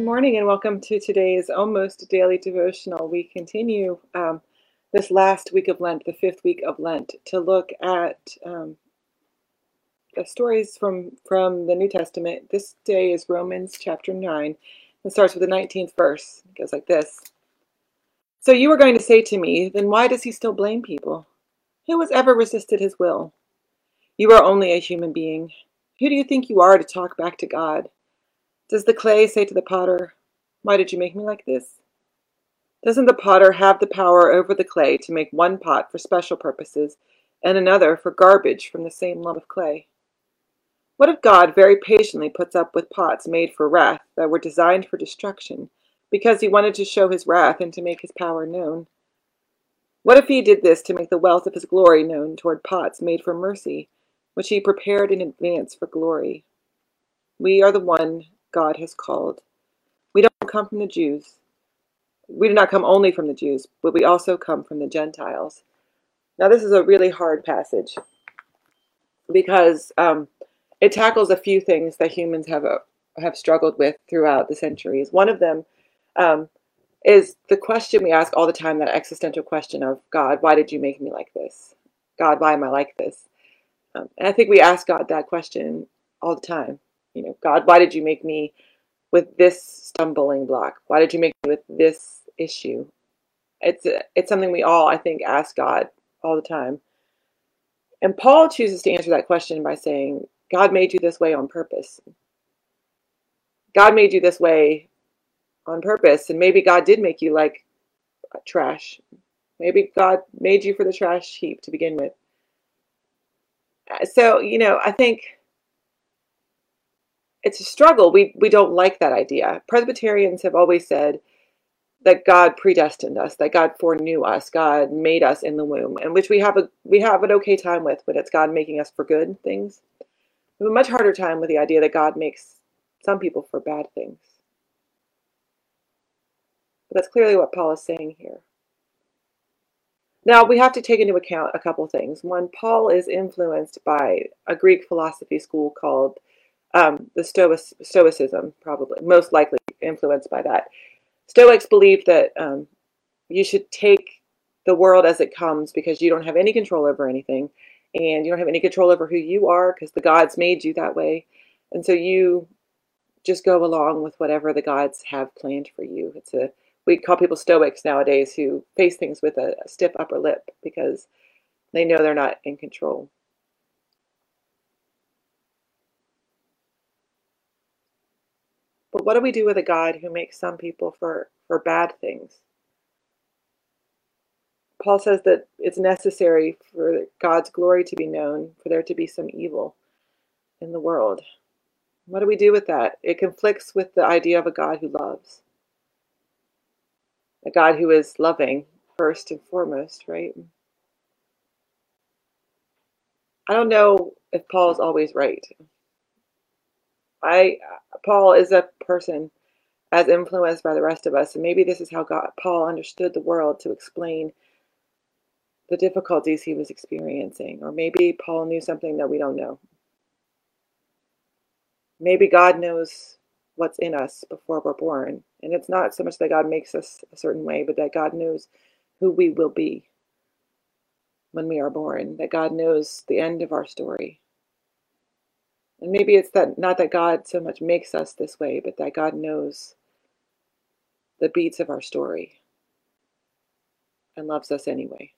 Good morning and welcome to today's almost daily devotional. We continue um, this last week of Lent, the fifth week of Lent, to look at um, stories from, from the New Testament. This day is Romans chapter 9. and starts with the 19th verse. It goes like this So you are going to say to me, then why does he still blame people? Who has ever resisted his will? You are only a human being. Who do you think you are to talk back to God? Does the clay say to the potter, Why did you make me like this? Doesn't the potter have the power over the clay to make one pot for special purposes and another for garbage from the same lump of clay? What if God very patiently puts up with pots made for wrath that were designed for destruction because he wanted to show his wrath and to make his power known? What if he did this to make the wealth of his glory known toward pots made for mercy, which he prepared in advance for glory? We are the one God has called. We don't come from the Jews. We do not come only from the Jews, but we also come from the Gentiles. Now, this is a really hard passage because um, it tackles a few things that humans have uh, have struggled with throughout the centuries. One of them um, is the question we ask all the time, that existential question of God, why did you make me like this? God, why am I like this? Um, and I think we ask God that question all the time you know, God, why did you make me with this stumbling block? Why did you make me with this issue? It's it's something we all, I think, ask God all the time. And Paul chooses to answer that question by saying, God made you this way on purpose. God made you this way on purpose. And maybe God did make you like trash. Maybe God made you for the trash heap to begin with. So, you know, I think it's a struggle. We we don't like that idea. Presbyterians have always said that God predestined us, that God foreknew us, God made us in the womb, and which we have a we have an okay time with, but it's God making us for good things. We have a much harder time with the idea that God makes some people for bad things. But that's clearly what Paul is saying here. Now, we have to take into account a couple things. One, Paul is influenced by a Greek philosophy school called um, the Stoic, Stoicism, probably most likely influenced by that. Stoics believe that um, you should take the world as it comes because you don't have any control over anything, and you don't have any control over who you are because the gods made you that way, and so you just go along with whatever the gods have planned for you. It's a we call people Stoics nowadays who face things with a, a stiff upper lip because they know they're not in control. What do we do with a God who makes some people for, for bad things? Paul says that it's necessary for God's glory to be known, for there to be some evil in the world. What do we do with that? It conflicts with the idea of a God who loves, a God who is loving first and foremost, right? I don't know if Paul's always right. I Paul is a person as influenced by the rest of us, and maybe this is how God Paul understood the world to explain the difficulties he was experiencing, or maybe Paul knew something that we don't know. Maybe God knows what's in us before we're born, and it's not so much that God makes us a certain way, but that God knows who we will be when we are born, that God knows the end of our story and maybe it's that not that God so much makes us this way, but that God knows the beats of our story and loves us anyway.